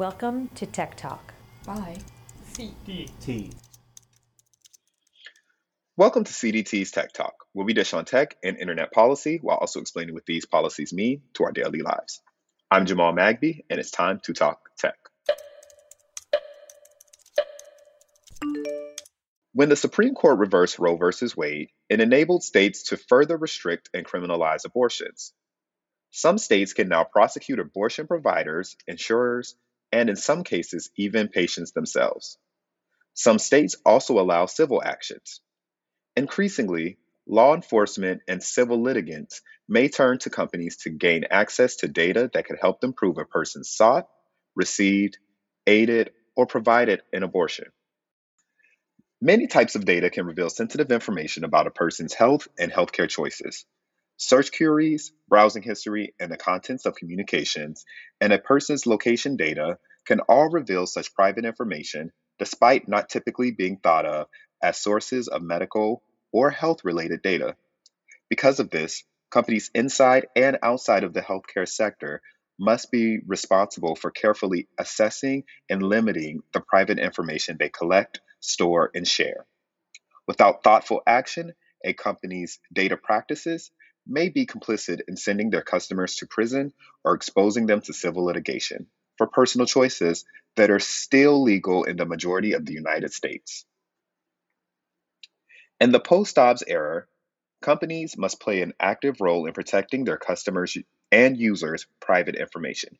Welcome to Tech Talk. By. CDT. Welcome to CDT's Tech Talk, where we dish on tech and internet policy while also explaining what these policies mean to our daily lives. I'm Jamal Magby, and it's time to talk tech. When the Supreme Court reversed Roe v. Wade, it enabled states to further restrict and criminalize abortions. Some states can now prosecute abortion providers, insurers, and in some cases, even patients themselves. Some states also allow civil actions. Increasingly, law enforcement and civil litigants may turn to companies to gain access to data that could help them prove a person sought, received, aided, or provided an abortion. Many types of data can reveal sensitive information about a person's health and healthcare choices. Search queries, browsing history, and the contents of communications, and a person's location data can all reveal such private information despite not typically being thought of as sources of medical or health related data. Because of this, companies inside and outside of the healthcare sector must be responsible for carefully assessing and limiting the private information they collect store, and share. Without thoughtful action, a company's data practices may be complicit in sending their customers to prison or exposing them to civil litigation for personal choices that are still legal in the majority of the United States. In the post Dobbs era, companies must play an active role in protecting their customers' and users' private information.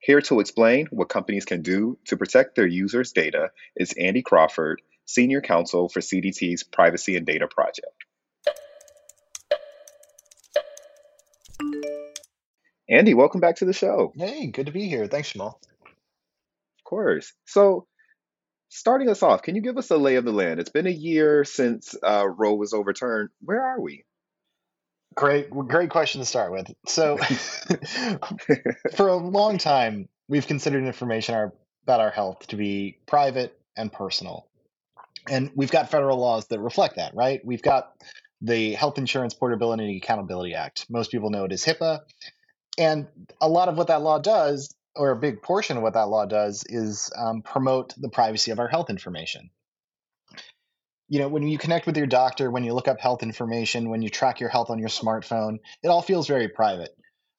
Here to explain what companies can do to protect their users' data is Andy Crawford, Senior Counsel for CDT's Privacy and Data Project. Andy, welcome back to the show. Hey, good to be here. Thanks, Jamal. Of course. So, starting us off, can you give us a lay of the land? It's been a year since uh, Roe was overturned. Where are we? Great, great question to start with. So, for a long time, we've considered information our, about our health to be private and personal. And we've got federal laws that reflect that, right? We've got the Health Insurance Portability and Accountability Act. Most people know it as HIPAA. And a lot of what that law does, or a big portion of what that law does, is um, promote the privacy of our health information you know, when you connect with your doctor, when you look up health information, when you track your health on your smartphone, it all feels very private.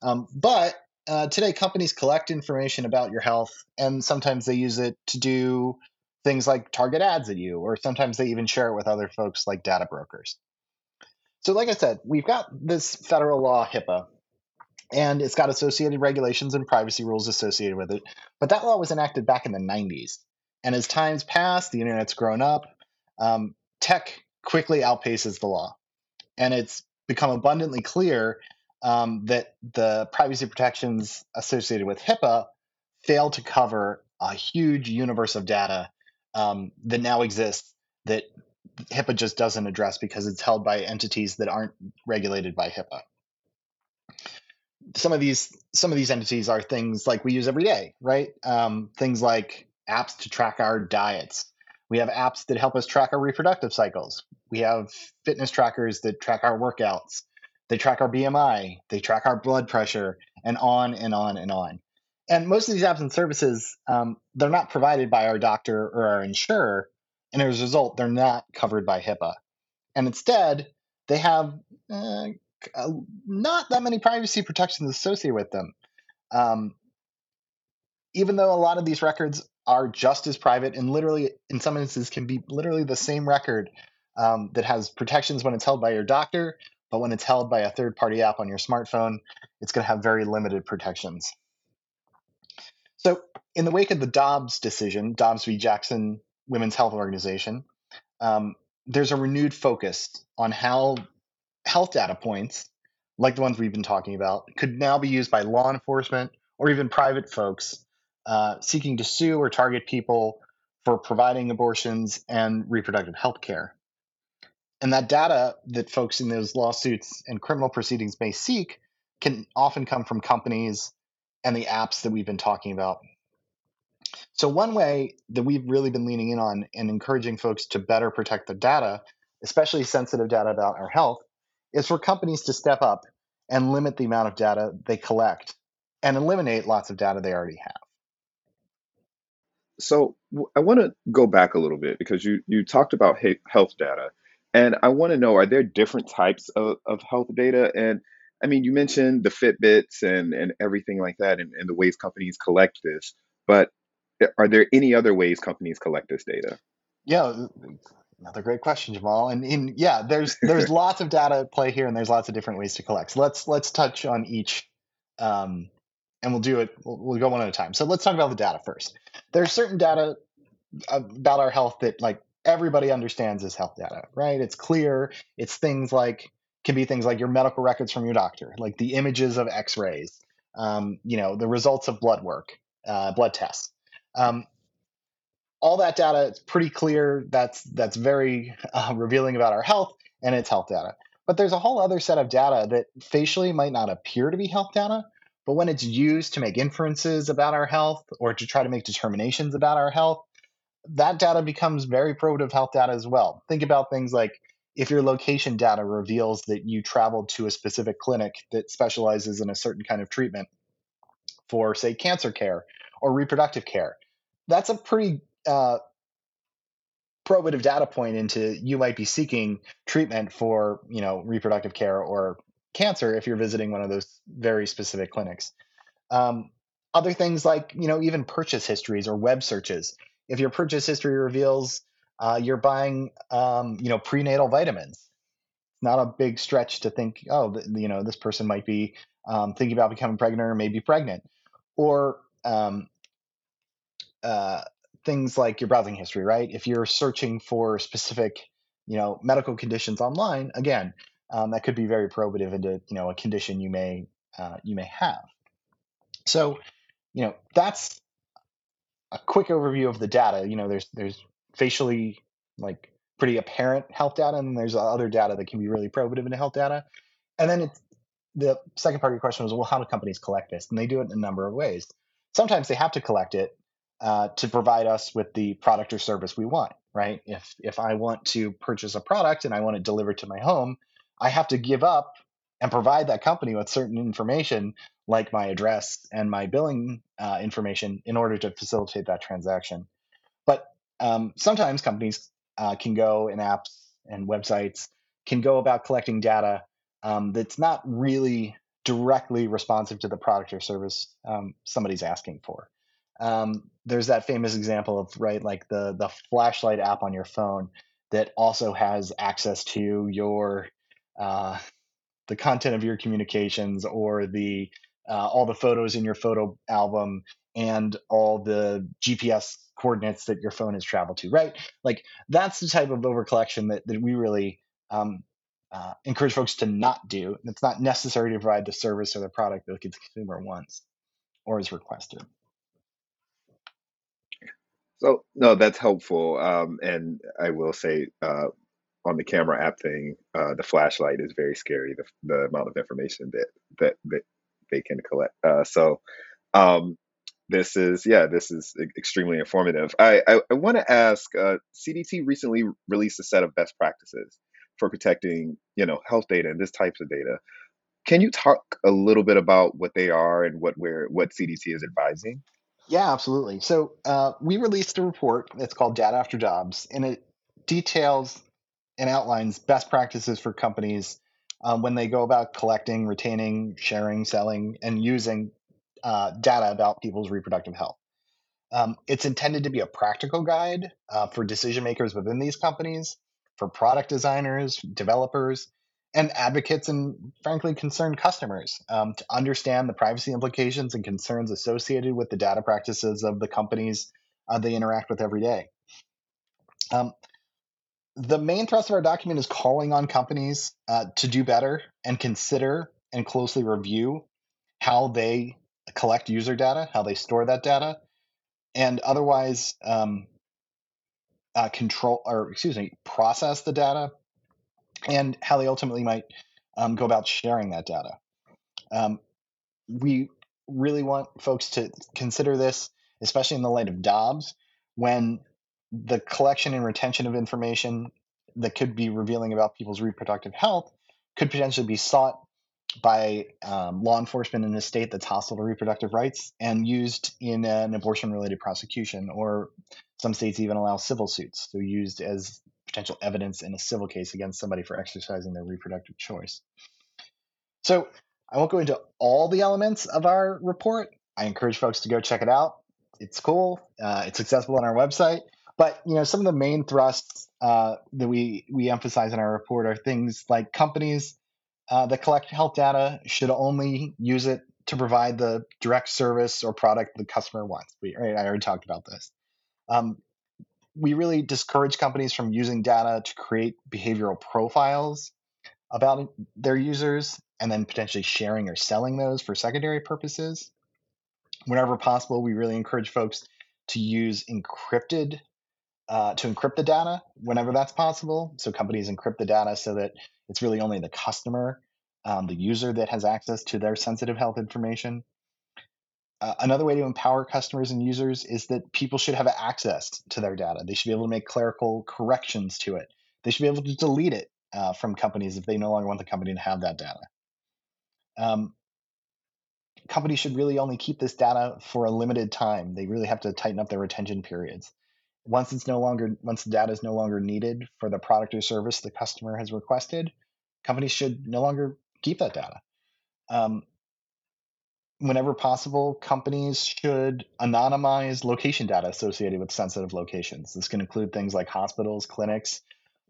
Um, but uh, today, companies collect information about your health, and sometimes they use it to do things like target ads at you, or sometimes they even share it with other folks like data brokers. So, like I said, we've got this federal law, HIPAA, and it's got associated regulations and privacy rules associated with it. But that law was enacted back in the 90s. And as time's pass, the internet's grown up, um, tech quickly outpaces the law. And it's become abundantly clear um, that the privacy protections associated with HIPAA fail to cover a huge universe of data um, that now exists that HIPAA just doesn't address because it's held by entities that aren't regulated by HIPAA. Some of these some of these entities are things like we use every day, right? Um, things like apps to track our diets, we have apps that help us track our reproductive cycles. We have fitness trackers that track our workouts. They track our BMI, they track our blood pressure, and on and on and on. And most of these apps and services, um, they're not provided by our doctor or our insurer. And as a result, they're not covered by HIPAA. And instead, they have uh, not that many privacy protections associated with them. Um, even though a lot of these records are just as private and literally, in some instances, can be literally the same record um, that has protections when it's held by your doctor, but when it's held by a third party app on your smartphone, it's going to have very limited protections. So, in the wake of the Dobbs decision, Dobbs v. Jackson Women's Health Organization, um, there's a renewed focus on how health data points, like the ones we've been talking about, could now be used by law enforcement or even private folks uh, seeking to sue or target people for providing abortions and reproductive health care. And that data that folks in those lawsuits and criminal proceedings may seek can often come from companies and the apps that we've been talking about. So, one way that we've really been leaning in on and encouraging folks to better protect their data, especially sensitive data about our health, is for companies to step up and limit the amount of data they collect and eliminate lots of data they already have. So I want to go back a little bit because you you talked about health data, and I want to know are there different types of, of health data? And I mean, you mentioned the Fitbits and and everything like that, and, and the ways companies collect this. But eh, are there any other ways companies collect this data? Yeah, another great question, Jamal. And in yeah, there's there's lots of data at play here, and there's lots of different ways to collect. So let's let's touch on each, um, and we'll do it. We'll, we'll go one at a time. So let's talk about the data first. There's certain data about our health that like everybody understands as health data, right? It's clear. It's things like can be things like your medical records from your doctor, like the images of X-rays, um, you know, the results of blood work, uh, blood tests. Um, all that data it's pretty clear. That's that's very uh, revealing about our health and it's health data. But there's a whole other set of data that facially might not appear to be health data, but when it's used to make inferences about our health or to try to make determinations about our health, that data becomes very probative health data as well. Think about things like if your location data reveals that you traveled to a specific clinic that specializes in a certain kind of treatment for, say, cancer care or reproductive care, that's a pretty uh, probative data point into you might be seeking treatment for you know reproductive care or cancer if you're visiting one of those very specific clinics. Um, other things like you know even purchase histories or web searches. If your purchase history reveals uh, you're buying um, you know prenatal vitamins it's not a big stretch to think oh th- you know this person might be um, thinking about becoming pregnant or maybe pregnant. Or um, uh, things like your browsing history, right? If you're searching for specific, you know, medical conditions online, again, um, that could be very probative into you know a condition you may uh, you may have. So, you know, that's a quick overview of the data. You know, there's there's facially like pretty apparent health data, and there's other data that can be really probative into health data. And then it's the second part of your question was, well, how do companies collect this? And they do it in a number of ways. Sometimes they have to collect it uh, to provide us with the product or service we want, right? If if I want to purchase a product and I want it delivered to my home, I have to give up and provide that company with certain information like my address and my billing uh, information in order to facilitate that transaction. But um, sometimes companies uh, can go and apps and websites can go about collecting data um, that's not really directly responsive to the product or service um, somebody's asking for. Um, there's that famous example of right, like the the flashlight app on your phone that also has access to your uh, the content of your communications or the uh, all the photos in your photo album and all the GPS coordinates that your phone has traveled to, right? Like that's the type of overcollection that, that we really um, uh, encourage folks to not do. It's not necessary to provide the service or the product that the consumer wants or is requested. So no, that's helpful. Um, and I will say, uh, on the camera app thing, uh, the flashlight is very scary. The the amount of information that that that they can collect. Uh, so, um, this is yeah, this is extremely informative. I I, I want to ask. Uh, CDT recently released a set of best practices for protecting you know health data and this types of data. Can you talk a little bit about what they are and what where what CDT is advising? Yeah, absolutely. So uh, we released a report that's called Data After Dobbs, and it details and outlines best practices for companies um, when they go about collecting, retaining, sharing, selling, and using uh, data about people's reproductive health. Um, it's intended to be a practical guide uh, for decision makers within these companies, for product designers, developers, and advocates and frankly concerned customers um, to understand the privacy implications and concerns associated with the data practices of the companies uh, they interact with every day. Um, the main thrust of our document is calling on companies uh, to do better and consider and closely review how they collect user data, how they store that data, and otherwise um, uh, control or excuse me process the data and how they ultimately might um, go about sharing that data. Um, we really want folks to consider this, especially in the light of Dobbs, when the collection and retention of information that could be revealing about people's reproductive health could potentially be sought by um, law enforcement in a state that's hostile to reproductive rights and used in an abortion related prosecution, or some states even allow civil suits, so used as potential evidence in a civil case against somebody for exercising their reproductive choice. So I won't go into all the elements of our report. I encourage folks to go check it out. It's cool. Uh, it's accessible on our website. But you know, some of the main thrusts uh, that we we emphasize in our report are things like companies uh, that collect health data should only use it to provide the direct service or product the customer wants. We, right, I already talked about this. Um, we really discourage companies from using data to create behavioral profiles about their users and then potentially sharing or selling those for secondary purposes. Whenever possible, we really encourage folks to use encrypted uh, to encrypt the data whenever that's possible. So companies encrypt the data so that it's really only the customer, um, the user that has access to their sensitive health information. Uh, another way to empower customers and users is that people should have access to their data. They should be able to make clerical corrections to it. They should be able to delete it uh, from companies if they no longer want the company to have that data. Um, companies should really only keep this data for a limited time. They really have to tighten up their retention periods. Once it's no longer once the data is no longer needed for the product or service the customer has requested, companies should no longer keep that data. Um, whenever possible, companies should anonymize location data associated with sensitive locations. This can include things like hospitals, clinics,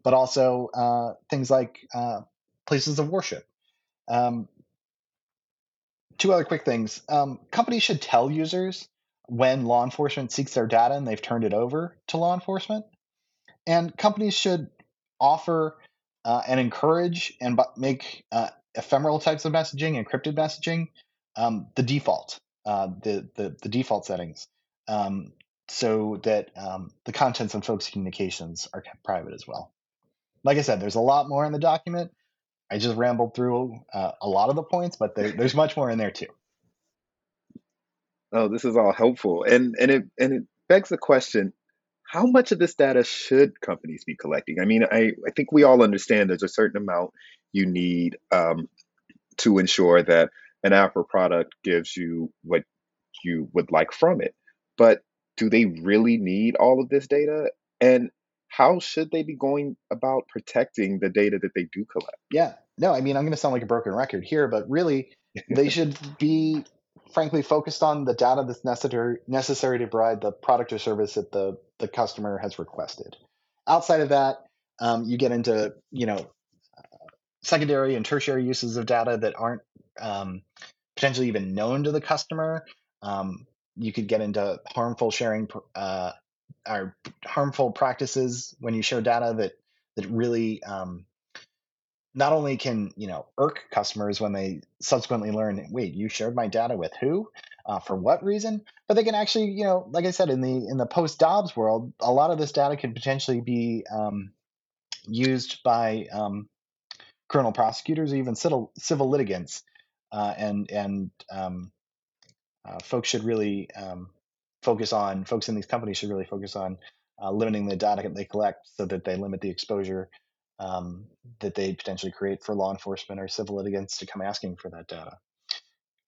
but also uh, things like uh, places of worship. Um, two other quick things. Um, companies should tell users when law enforcement seeks their data and they've turned it over to law enforcement. And companies should offer uh, and encourage and make uh, ephemeral types of messaging, encrypted messaging, um, the default, uh, the, the, the default settings, um, so that um, the contents of folks' communications are kept private as well. Like I said, there's a lot more in the document. I just rambled through uh, a lot of the points, but there, there's much more in there too. Oh, this is all helpful, and and it and it begs the question: How much of this data should companies be collecting? I mean, I I think we all understand there's a certain amount you need um, to ensure that an app or product gives you what you would like from it, but do they really need all of this data? And how should they be going about protecting the data that they do collect? Yeah, no, I mean, I'm going to sound like a broken record here, but really, they should be, frankly, focused on the data that's necessary necessary to provide the product or service that the the customer has requested. Outside of that, um, you get into you know secondary and tertiary uses of data that aren't um, potentially even known to the customer. Um, you could get into harmful sharing uh, or harmful practices when you share data that that really um, not only can you know irk customers when they subsequently learn, wait, you shared my data with who, uh, for what reason, but they can actually, you know, like I said, in the in the post Dobbs world, a lot of this data could potentially be um, used by um, criminal prosecutors or even civil civil litigants, uh, and and um, uh, folks should really um, focus on folks in these companies should really focus on uh, limiting the data that they collect so that they limit the exposure um, that they potentially create for law enforcement or civil litigants to come asking for that data.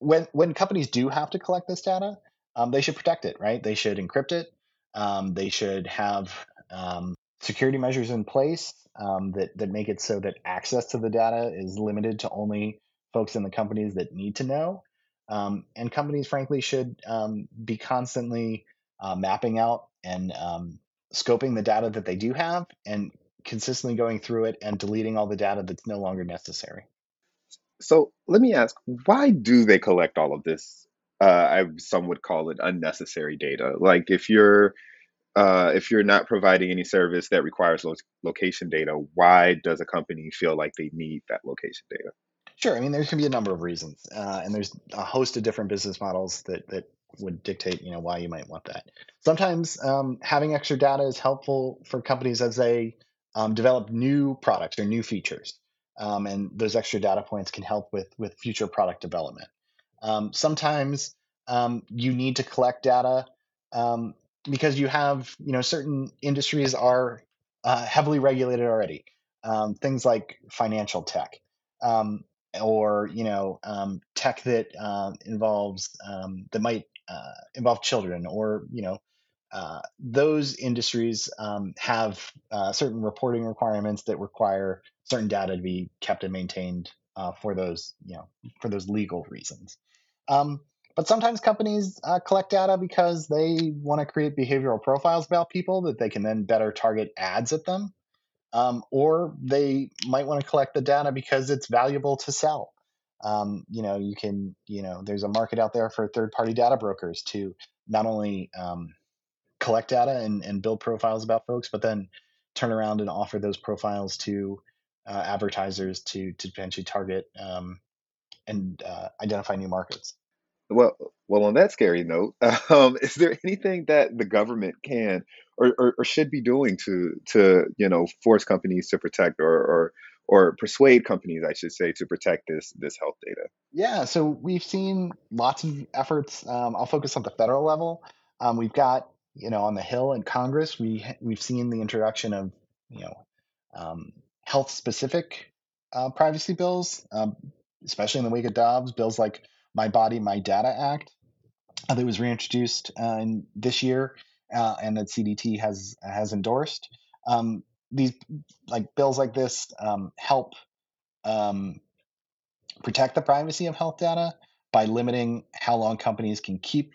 When when companies do have to collect this data, um, they should protect it, right? They should encrypt it. Um, they should have um, security measures in place that that make it so that access to the data is limited to only folks in the companies that need to know. Um, and companies, frankly, should um, be constantly uh, mapping out and um, scoping the data that they do have and consistently going through it and deleting all the data that's no longer necessary. So let me ask, why do they collect all of this? Uh, I, some would call it unnecessary data. Like if you're uh, if you're not providing any service that requires lo- location data, why does a company feel like they need that location data? Sure. I mean, there can be a number of reasons, uh, and there's a host of different business models that that would dictate, you know, why you might want that. Sometimes um, having extra data is helpful for companies as they um, develop new products or new features, um, and those extra data points can help with with future product development. Um, sometimes um, you need to collect data um, because you have, you know, certain industries are uh, heavily regulated already. things like financial tech. Um, or you know um, tech that uh, involves um, that might uh, involve children or you know uh, those industries um, have uh, certain reporting requirements that require certain data to be kept and maintained uh, for those you know for those legal reasons. Um, but sometimes companies uh, collect data because they want to create behavioral profiles about people that they can then better target ads at them um, or they might want to collect the data because it's valuable to sell. Um, you know, you can, you know, there's a market out there for third-party data brokers to not only um, collect data and, and build profiles about folks, but then turn around and offer those profiles to uh, advertisers to to potentially target um, and uh, identify new markets. Well, well, on that scary note, um, is there anything that the government can or, or, or should be doing to to you know force companies to protect or or or persuade companies, I should say, to protect this this health data? Yeah, so we've seen lots of efforts. Um, I'll focus on the federal level. Um, we've got you know on the Hill in Congress, we we've seen the introduction of you know um, health specific uh, privacy bills, um, especially in the wake of Dobbs. Bills like My Body, My Data Act uh, that was reintroduced uh, in this year uh, and that CDT has has endorsed. Um, these like bills like this um, help um, protect the privacy of health data by limiting how long companies can keep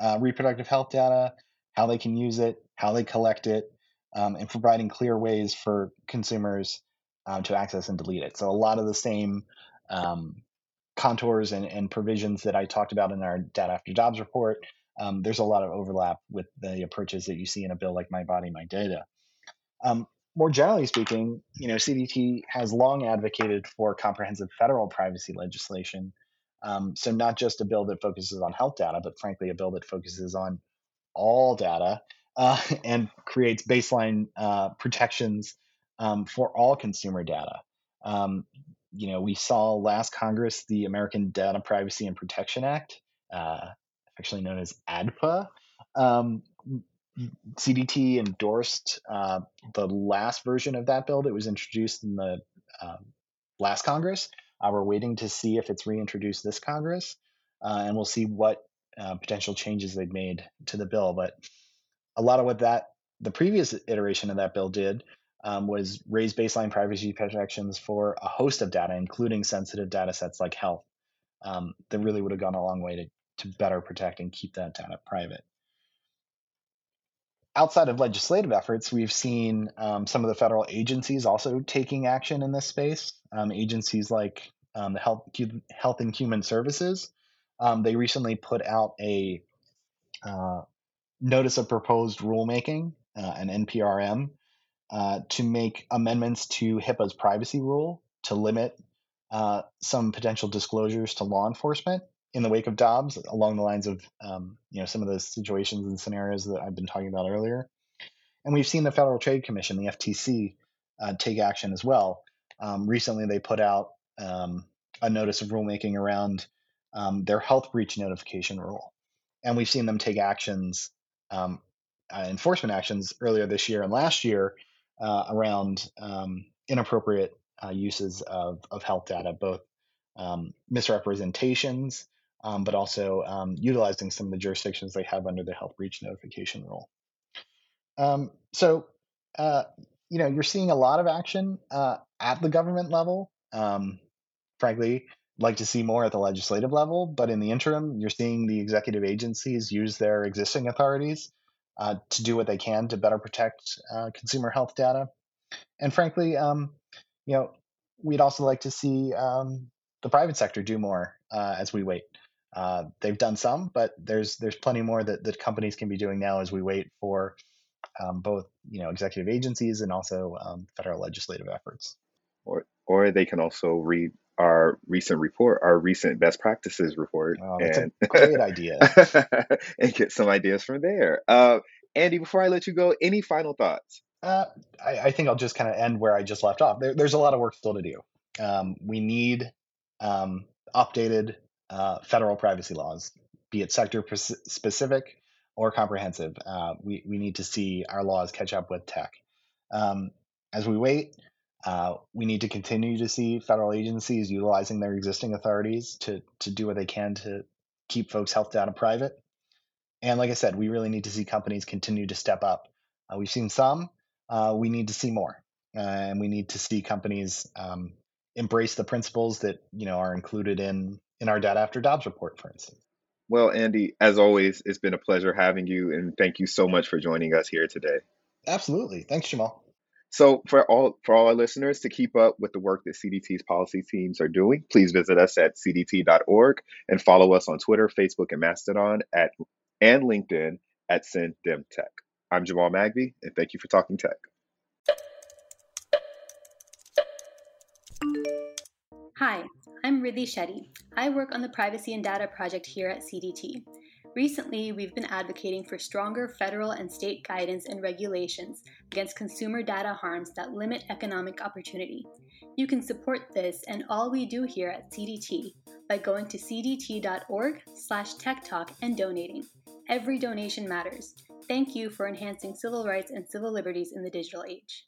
uh, reproductive health data, how they can use it, how they collect it, um, and providing clear ways for consumers um, to access and delete it. So a lot of the same um, contours and, and provisions that I talked about in our data after Dobbs report um, there's a lot of overlap with the approaches that you see in a bill like My Body, My Data. Um, more generally speaking, you know, CDT has long advocated for comprehensive federal privacy legislation. Um, so not just a bill that focuses on health data, but frankly, a bill that focuses on all data uh, and creates baseline uh, protections um, for all consumer data. You know, we saw last Congress the American Data Privacy and Protection Act. Uh, actually known as ADPPA. Um, CDT endorsed uh, the last version of that bill that was introduced in the um, last Congress. Uh, we're waiting to see if it's reintroduced this Congress, uh, and we'll see what uh, potential changes they've made to the bill. But a lot of what that the previous iteration of that bill did um, was raise baseline privacy protections for a host of data, including sensitive data sets like health. Um, that really would have gone a long way to to better protect and keep that data private. Outside of legislative efforts, we've seen um, some of the federal agencies also taking action in this space. Um, agencies like um, the Health, Health and Human Services, um, they recently put out a uh, notice of proposed rulemaking, uh, an NPRM, uh, to make amendments to HIPAA's privacy rule to limit uh, some potential disclosures to law enforcement in the wake of Dobbs, along the lines of um, you know some of those situations and scenarios that I've been talking about earlier. And we've seen the Federal Trade Commission, the FTC, uh, take action as well. Um, recently, they put out um, a notice of rulemaking around um, their health breach notification rule, and we've seen them take actions, um, uh, enforcement actions earlier this year and last year uh, around um, inappropriate uh, uses of, of health data, both um, misrepresentations um, but also um, utilizing some of the jurisdictions they have under the health breach notification rule. Um, so, uh, you know, you're seeing a lot of action uh, at the government level. Frankly, like to see more at the legislative level, but in the interim, you're seeing the executive agencies use their existing authorities uh, to do what they can to better protect uh, consumer health data. And frankly, um, you know, we'd also like to see um, the private sector do more uh, as we wait. Uh, they've done some, but there's there's plenty more that, that companies can be doing now as we wait for um, both you know executive agencies and also um, federal legislative efforts. Or or they can also read our recent report, our recent best practices report, oh, and great idea, and get some ideas from there. Uh, Andy, before I let you go, any final thoughts? Uh, I, I, think I'll just kind of end where I just left off. There, there's a lot of work still to do. Um, we need um, updated uh, federal privacy laws, be it sector specific or comprehensive. Uh, we, we need to see our laws catch up with tech. Um, as we wait, Uh, we need to continue to see federal agencies utilizing their existing authorities to, to do what they can to keep folks' health data private. And like I said, we really need to see companies continue to step up. Uh, we've seen some, uh, we need to see more. Uh, and we need to see companies um, embrace the principles that you know are included in in our data after Dobbs report, for instance. Well, Andy, as always, it's been a pleasure having you, and thank you so much for joining us here today. Absolutely, thanks, Jamal. So, for all for all our listeners to keep up with the work that CDT's policy teams are doing, please visit us at cdt.org and follow us on Twitter, Facebook, and Mastodon at and LinkedIn at CenDemTech. I'm Jamal Magby, and thank you for talking tech. Hi, I'm Ridhi Shetty. I work on the Privacy and Data Project here at CDT. Recently, we've been advocating for stronger federal and state guidance and regulations against consumer data harms that limit economic opportunity. You can support this and all we do here at CDT by going to cdt.org/techtalk and donating. Every donation matters. Thank you for enhancing civil rights and civil liberties in the digital age.